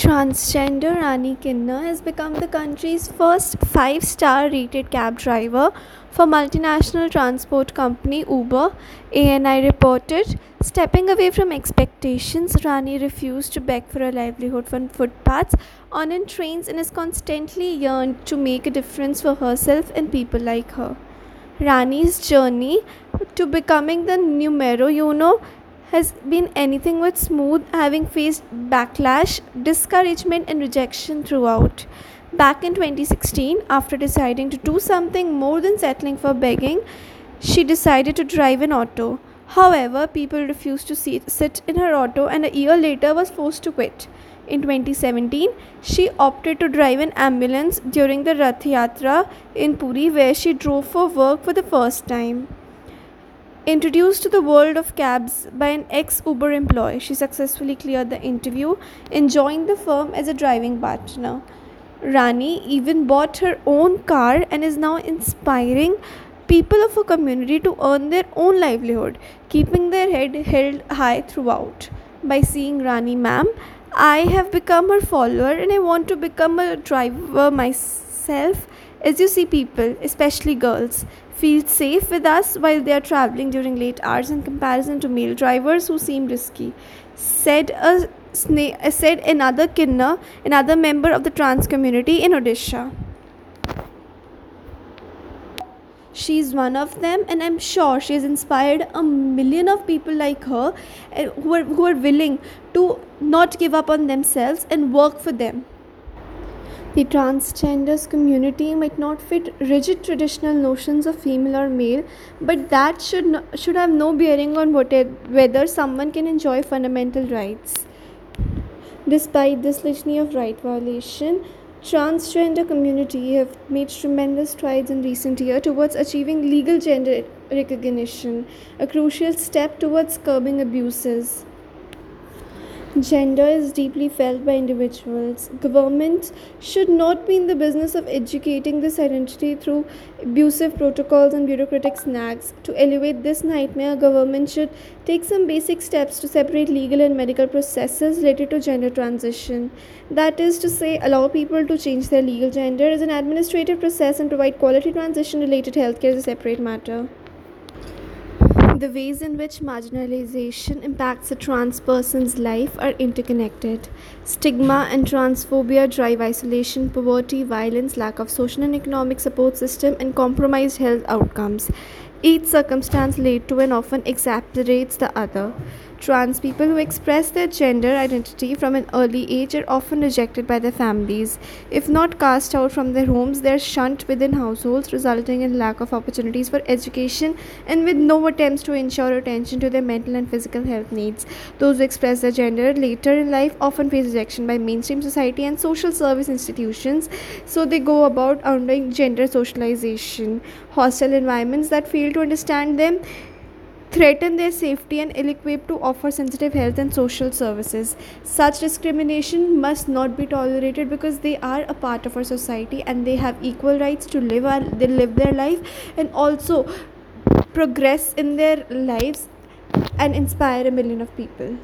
Transgender Rani Kinnar has become the country's first five star rated cab driver for multinational transport company Uber. ANI reported, stepping away from expectations, Rani refused to beg for a livelihood from footpaths, on in trains, and has constantly yearned to make a difference for herself and people like her. Rani's journey to becoming the numero uno has been anything but smooth, having faced backlash, discouragement, and rejection throughout. Back in 2016, after deciding to do something more than settling for begging, she decided to drive an auto. However, people refused to sit in her auto and a year later was forced to quit. In 2017, she opted to drive an ambulance during the Rath Yatra in Puri, where she drove for work for the first time. Introduced to the world of cabs by an ex Uber employee, she successfully cleared the interview and joined the firm as a driving partner. Rani even bought her own car and is now inspiring people of her community to earn their own livelihood, keeping their head held high throughout. By seeing Rani ma'am, I have become her follower and I want to become a driver myself. As you see, people, especially girls, feel safe with us while they are traveling during late hours in comparison to male drivers who seem risky. Said a sna- said another kinnar, another member of the trans community in Odisha. She's one of them, and I'm sure she has inspired a million of people like her eh, who are, who are willing to not give up on themselves and work for them. The transgenders community might not fit rigid traditional notions of female or male, but that should no, should have no bearing on what, whether someone can enjoy fundamental rights. Despite this litany of right violation, transgender community have made tremendous strides in recent years towards achieving legal gender recognition, a crucial step towards curbing abuses. Gender is deeply felt by individuals. Governments should not be in the business of educating this identity through abusive protocols and bureaucratic snags. To elevate this nightmare, government should take some basic steps to separate legal and medical processes related to gender transition. That is to say, allow people to change their legal gender as an administrative process and provide quality transition related healthcare as a separate matter the ways in which marginalization impacts a trans person's life are interconnected. Stigma and transphobia drive isolation, poverty, violence, lack of social and economic support system, and compromised health outcomes. Each circumstance led to and often exacerbates the other. Trans people who express their gender identity from an early age are often rejected by their families. If not cast out from their homes, they are shunned within households, resulting in lack of opportunities for education and with no attempts to ensure attention to their mental and physical health needs. Those who express their gender later in life often face rejection by mainstream society and social service institutions, so they go about undergoing gender socialization. Hostile environments that fail to understand them threaten their safety and ill equipped to offer sensitive health and social services. Such discrimination must not be tolerated because they are a part of our society and they have equal rights to live, our, they live their life and also progress in their lives and inspire a million of people.